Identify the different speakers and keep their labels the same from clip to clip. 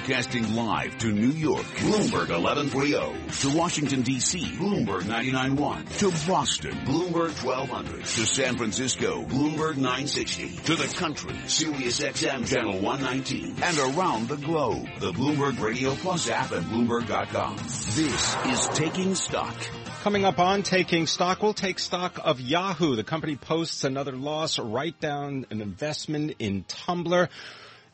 Speaker 1: Broadcasting live to New York, Bloomberg 1130. To Washington, D.C., Bloomberg 99.1. To Boston, Bloomberg 1200. To San Francisco, Bloomberg 960. To the country, Sirius XM Channel 119. And around the globe, the Bloomberg Radio Plus app and Bloomberg.com. This is Taking Stock.
Speaker 2: Coming up on Taking Stock, we'll take stock of Yahoo. The company posts another loss, write down an investment in Tumblr.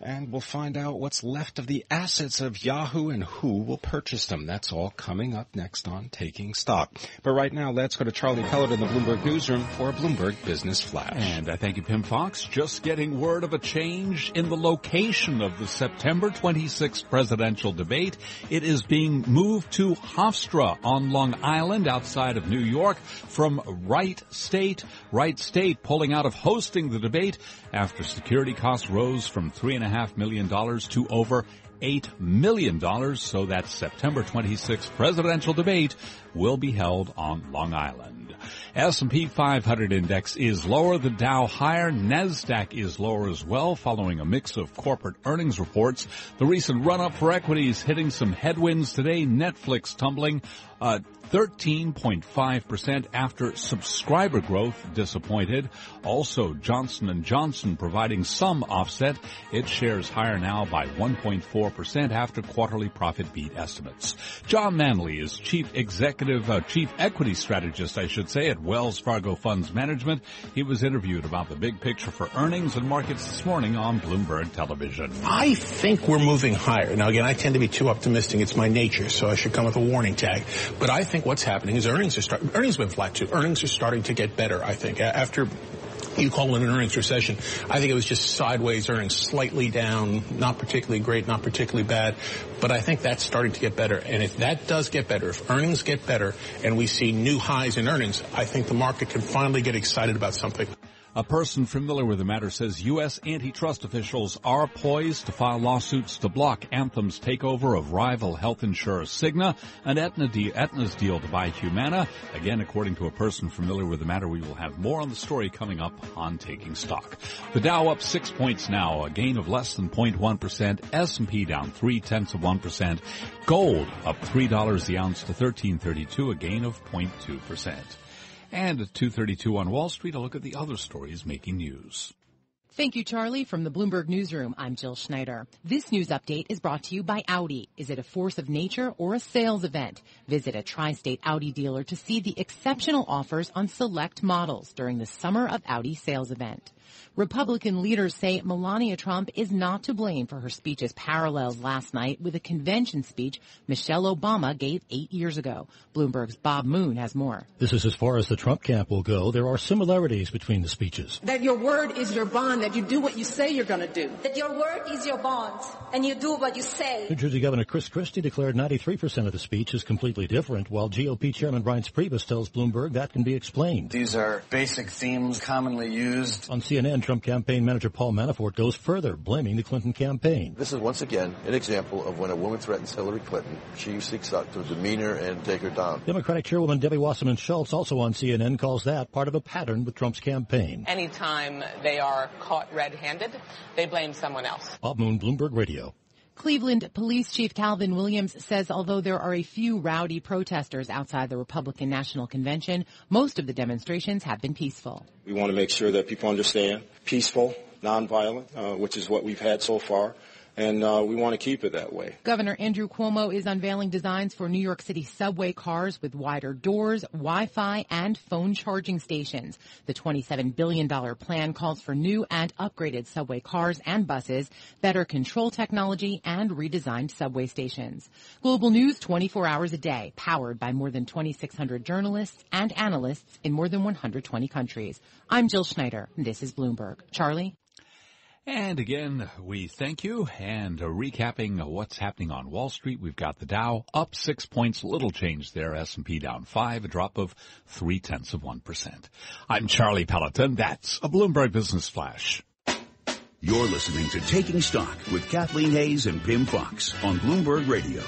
Speaker 2: And we'll find out what's left of the assets of Yahoo and who will purchase them. That's all coming up next on Taking Stock. But right now, let's go to Charlie Pellett in the Bloomberg Newsroom for a Bloomberg Business Flash.
Speaker 3: And I thank you, Pimm Fox. Just getting word of a change in the location of the September 26th presidential debate. It is being moved to Hofstra on Long Island outside of New York from Wright State. Wright State pulling out of hosting the debate after security costs rose from three and a million dollars to over $8 million so that September 26th presidential debate will be held on Long Island. S&P 500 index is lower, the Dow higher, Nasdaq is lower as well following a mix of corporate earnings reports. The recent run up for equities hitting some headwinds today, Netflix tumbling uh, 13.5% after subscriber growth disappointed. Also, Johnson & Johnson providing some offset. Its shares higher now by 1.4% after quarterly profit beat estimates. John Manley is chief executive, uh, chief equity strategist, I should say, at Wells Fargo Funds Management. He was interviewed about the big picture for earnings and markets this morning on Bloomberg Television.
Speaker 4: I think we're moving higher. Now again, I tend to be too optimistic. It's my nature, so I should come with a warning tag. But I think what's happening is earnings are start, earnings have been flat too. Earnings are starting to get better, I think. After you call it an earnings recession. I think it was just sideways earnings, slightly down, not particularly great, not particularly bad, but I think that's starting to get better. And if that does get better, if earnings get better and we see new highs in earnings, I think the market can finally get excited about something.
Speaker 3: A person familiar with the matter says U.S. antitrust officials are poised to file lawsuits to block Anthem's takeover of rival health insurer Cigna and Aetna de- Aetna's deal to buy Humana. Again, according to a person familiar with the matter, we will have more on the story coming up on Taking Stock. The Dow up six points now, a gain of less than 0.1%. S&P down three tenths of 1%. Gold up $3 the ounce to 1332, a gain of 0.2%. And at 2.32 on Wall Street, a look at the other stories making news.
Speaker 5: Thank you, Charlie. From the Bloomberg Newsroom, I'm Jill Schneider. This news update is brought to you by Audi. Is it a force of nature or a sales event? Visit a tri-state Audi dealer to see the exceptional offers on select models during the Summer of Audi sales event. Republican leaders say Melania Trump is not to blame for her speech's parallels last night with a convention speech Michelle Obama gave eight years ago. Bloomberg's Bob Moon has more.
Speaker 6: This is as far as the Trump camp will go. There are similarities between the speeches.
Speaker 7: That your word is your bond, that you do what you say you're going to do.
Speaker 8: That your word is your bond, and you do what you say.
Speaker 6: New Jersey Governor Chris Christie declared 93% of the speech is completely different, while GOP Chairman Reince Priebus tells Bloomberg that can be explained.
Speaker 9: These are basic themes commonly used.
Speaker 6: On CNN, Trump campaign manager Paul Manafort goes further, blaming the Clinton campaign.
Speaker 10: This is once again an example of when a woman threatens Hillary Clinton, she seeks out to demean her and take her down.
Speaker 6: Democratic Chairwoman Debbie Wasserman Schultz, also on CNN, calls that part of a pattern with Trump's campaign.
Speaker 11: Anytime they are caught red-handed, they blame someone else.
Speaker 6: Bob Moon, Bloomberg Radio.
Speaker 5: Cleveland Police Chief Calvin Williams says although there are a few rowdy protesters outside the Republican National Convention, most of the demonstrations have been peaceful.
Speaker 12: We want to make sure that people understand peaceful, nonviolent, uh, which is what we've had so far. And uh, we want to keep it that way.
Speaker 5: Governor Andrew Cuomo is unveiling designs for New York City subway cars with wider doors, Wi-Fi, and phone charging stations. The $27 billion plan calls for new and upgraded subway cars and buses, better control technology, and redesigned subway stations. Global news 24 hours a day, powered by more than 2,600 journalists and analysts in more than 120 countries. I'm Jill Schneider. This is Bloomberg. Charlie?
Speaker 3: And again, we thank you. And recapping what's happening on Wall Street, we've got the Dow up six points, little change there. S&P down five, a drop of three tenths of one percent. I'm Charlie Pelleton. That's a Bloomberg Business Flash.
Speaker 1: You're listening to Taking Stock with Kathleen Hays and Pimm Fox on Bloomberg Radio.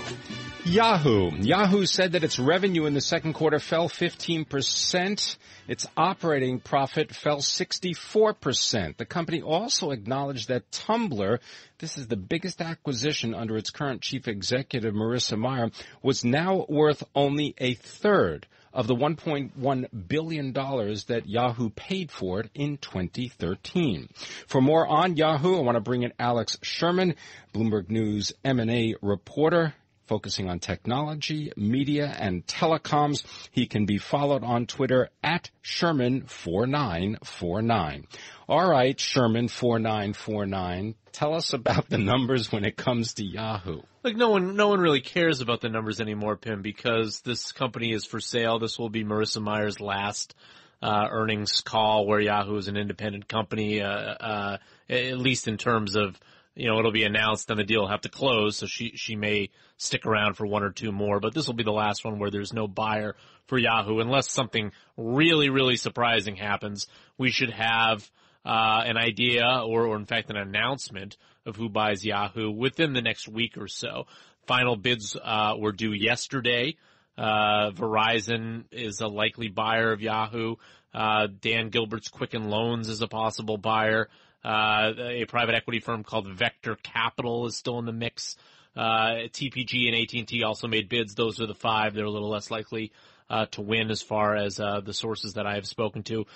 Speaker 2: Yahoo. Yahoo said that its revenue in the second quarter fell 15%. Its operating profit fell 64%. The company also acknowledged that Tumblr, this is the biggest acquisition under its current chief executive, Marissa Mayer, was now worth only a third of the $1.1 billion that Yahoo paid for it in 2013. For more on Yahoo, I want to bring in Alex Sherman, Bloomberg News M&A reporter focusing on technology, media, and telecoms. He can be followed on Twitter at Sherman4949. All right, Sherman4949, tell us about the numbers when it comes to Yahoo.
Speaker 13: Like no one, no one really cares about the numbers anymore, Pimm, because this company is for sale. This will be Marissa Mayer's last uh, earnings call where Yahoo is an independent company, uh, uh, at least in terms of you know, it'll be announced, and the deal will have to close, so she, she may stick around for one or two more, but this will be the last one where there's no buyer for Yahoo. Unless something really, really surprising happens, we should have, uh, an idea or, or in fact an announcement of who buys Yahoo within the next week or so. Final bids, uh, were due yesterday. Uh, Verizon is a likely buyer of Yahoo. Uh, Dan Gilbert's Quicken Loans is a possible buyer. Uh, a private equity firm called Vector Capital is still in the mix. Uh, TPG and AT&T also made bids. Those are the five. They're a little less likely uh, to win as far as uh, the sources that I have spoken to.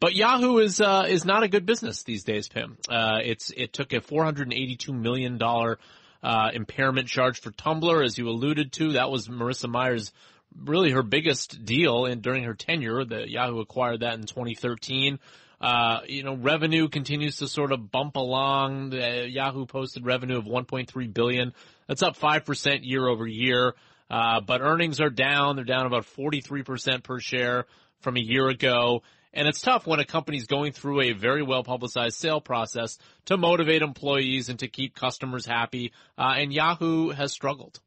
Speaker 13: But Yahoo is uh, is not a good business these days, Pimm. Uh, it's it took a 482 million dollar impairment charge for Tumblr, as you alluded to. That was Marissa Mayer's really her biggest deal in during her tenure. The Yahoo acquired that in 2013. Uh, you know, revenue continues to sort of bump along. The Yahoo posted revenue of 1.3 billion. That's up 5% year over year. Uh, but earnings are down. They're down about 43% per share from a year ago. And it's tough when a company's going through a very well publicized sale process to motivate employees and to keep customers happy. Uh, and Yahoo has struggled.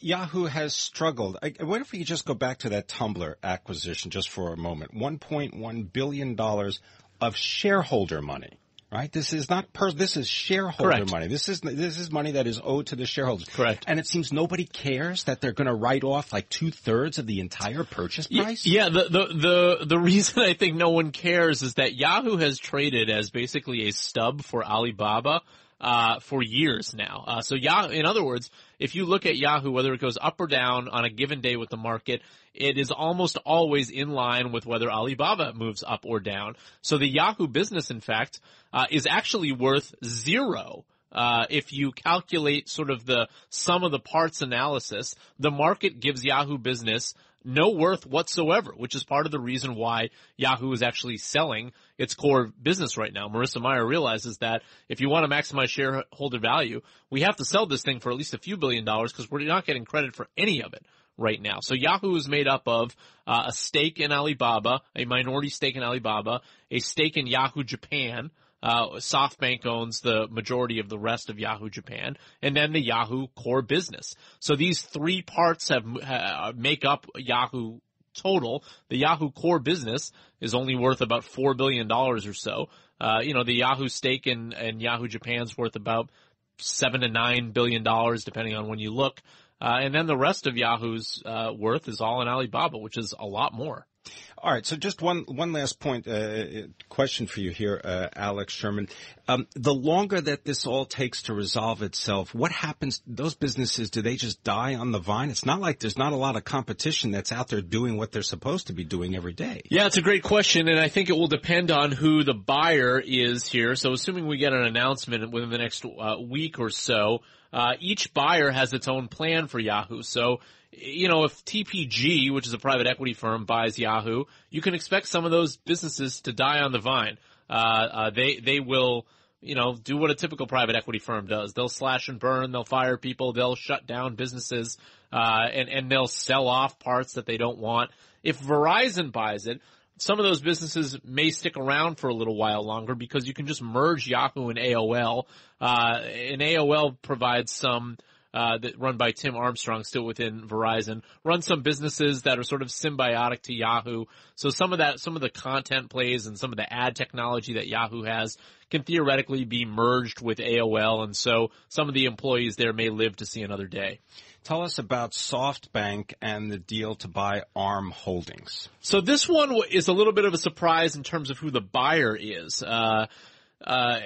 Speaker 2: Yahoo has struggled. I, what if we just go back to that Tumblr acquisition just for a moment? $1.1 billion of shareholder money. Right. This is not per. This is shareholder
Speaker 13: Correct.
Speaker 2: money. This is this is money that is owed to the shareholders.
Speaker 13: Correct.
Speaker 2: And it seems nobody cares that they're going to write off like two thirds of the entire purchase price.
Speaker 13: Yeah. The, the the the reason I think no one cares is that Yahoo has traded as basically a stub for Alibaba uh, for years now. Uh, so Yahoo, in other words, if you look at Yahoo, whether it goes up or down on a given day with the market, it is almost always in line with whether Alibaba moves up or down. So the Yahoo business, in fact, uh, is actually worth zero. Uh, if you calculate sort of the sum of the parts analysis, the market gives Yahoo business no worth whatsoever, which is part of the reason why Yahoo is actually selling its core business right now. Marissa Mayer realizes that if you want to maximize shareholder value, we have to sell this thing for at least a few billion dollars because we're not getting credit for any of it right now. So Yahoo is made up of uh, a stake in Alibaba, a minority stake in Alibaba, a stake in Yahoo Japan, uh, SoftBank owns the majority of the rest of Yahoo Japan, and then the Yahoo core business. So these three parts have uh, make up Yahoo total. The Yahoo core business is only worth about four billion dollars or so. Uh, you know, the Yahoo stake in, in Yahoo Japan's worth about seven to nine billion dollars, depending on when you look. Uh, and then the rest of Yahoo's uh, worth is all in Alibaba, which is a lot more.
Speaker 2: All right. So just one one last point, uh, question for you here, uh, Alex Sherman. Um, the longer that this all takes to resolve itself, what happens? Those businesses do they just die on the vine? It's not like there's not a lot of competition that's out there doing what they're supposed to be doing every day.
Speaker 13: Yeah, it's a great question, and I think it will depend on who the buyer is here. So, assuming we get an announcement within the next uh, week or so, uh, each buyer has its own plan for Yahoo. So you know, if TPG, which is a private equity firm, buys Yahoo, you can expect some of those businesses to die on the vine. Uh, uh, they they will, you know, do what a typical private equity firm does. They'll slash and burn. They'll fire people. They'll shut down businesses, uh, and and they'll sell off parts that they don't want. If Verizon buys it, some of those businesses may stick around for a little while longer because you can just merge Yahoo and AOL. Uh, and AOL provides some uh, that run by Tim Armstrong, still within Verizon, run some businesses that are sort of symbiotic to Yahoo. So some of that, some of the content plays and some of the ad technology that Yahoo has can theoretically be merged with AOL, and so some of the employees there may live to see another day.
Speaker 2: Tell us about SoftBank and the deal to buy ARM Holdings.
Speaker 13: So this one is a little bit of a surprise in terms of who the buyer is. Uh, uh,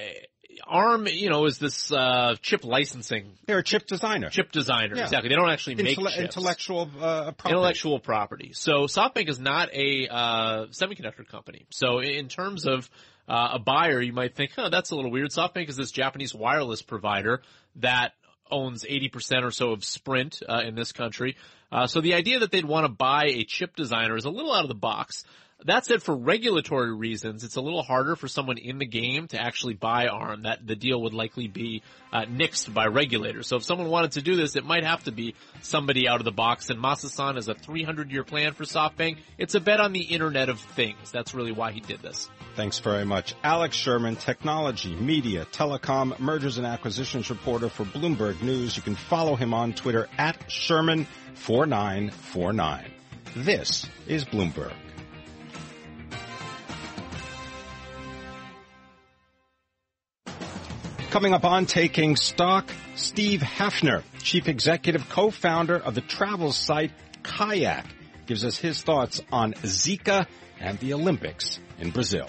Speaker 13: ARM, you know, is this uh, chip licensing.
Speaker 2: They're a chip designer.
Speaker 13: Chip designer, yeah. exactly. They don't actually make chips.
Speaker 2: Intellectual uh, property.
Speaker 13: Intellectual property. So SoftBank is not a uh, semiconductor company. So in terms of uh, a buyer, you might think, huh, that's a little weird. SoftBank is this Japanese wireless provider that owns 80% or so of Sprint uh, in this country. Uh, so the idea that they'd want to buy a chip designer is a little out of the box. That said, for regulatory reasons, it's a little harder for someone in the game to actually buy ARM. That the deal would likely be uh, nixed by regulators. So if someone wanted to do this, it might have to be somebody out of the box. And Masa-san is a 300-year plan for SoftBank. It's a bet on the Internet of Things. That's really why he did this.
Speaker 2: Thanks very much. Alex Sherman, technology, media, telecom, mergers and acquisitions reporter for Bloomberg News. You can follow him on Twitter at Sherman4949. This is Bloomberg. Coming up on Taking Stock, Steve Hafner, Chief Executive Co-Founder of the travel site Kayak, gives us his thoughts on Zika and the Olympics in Brazil.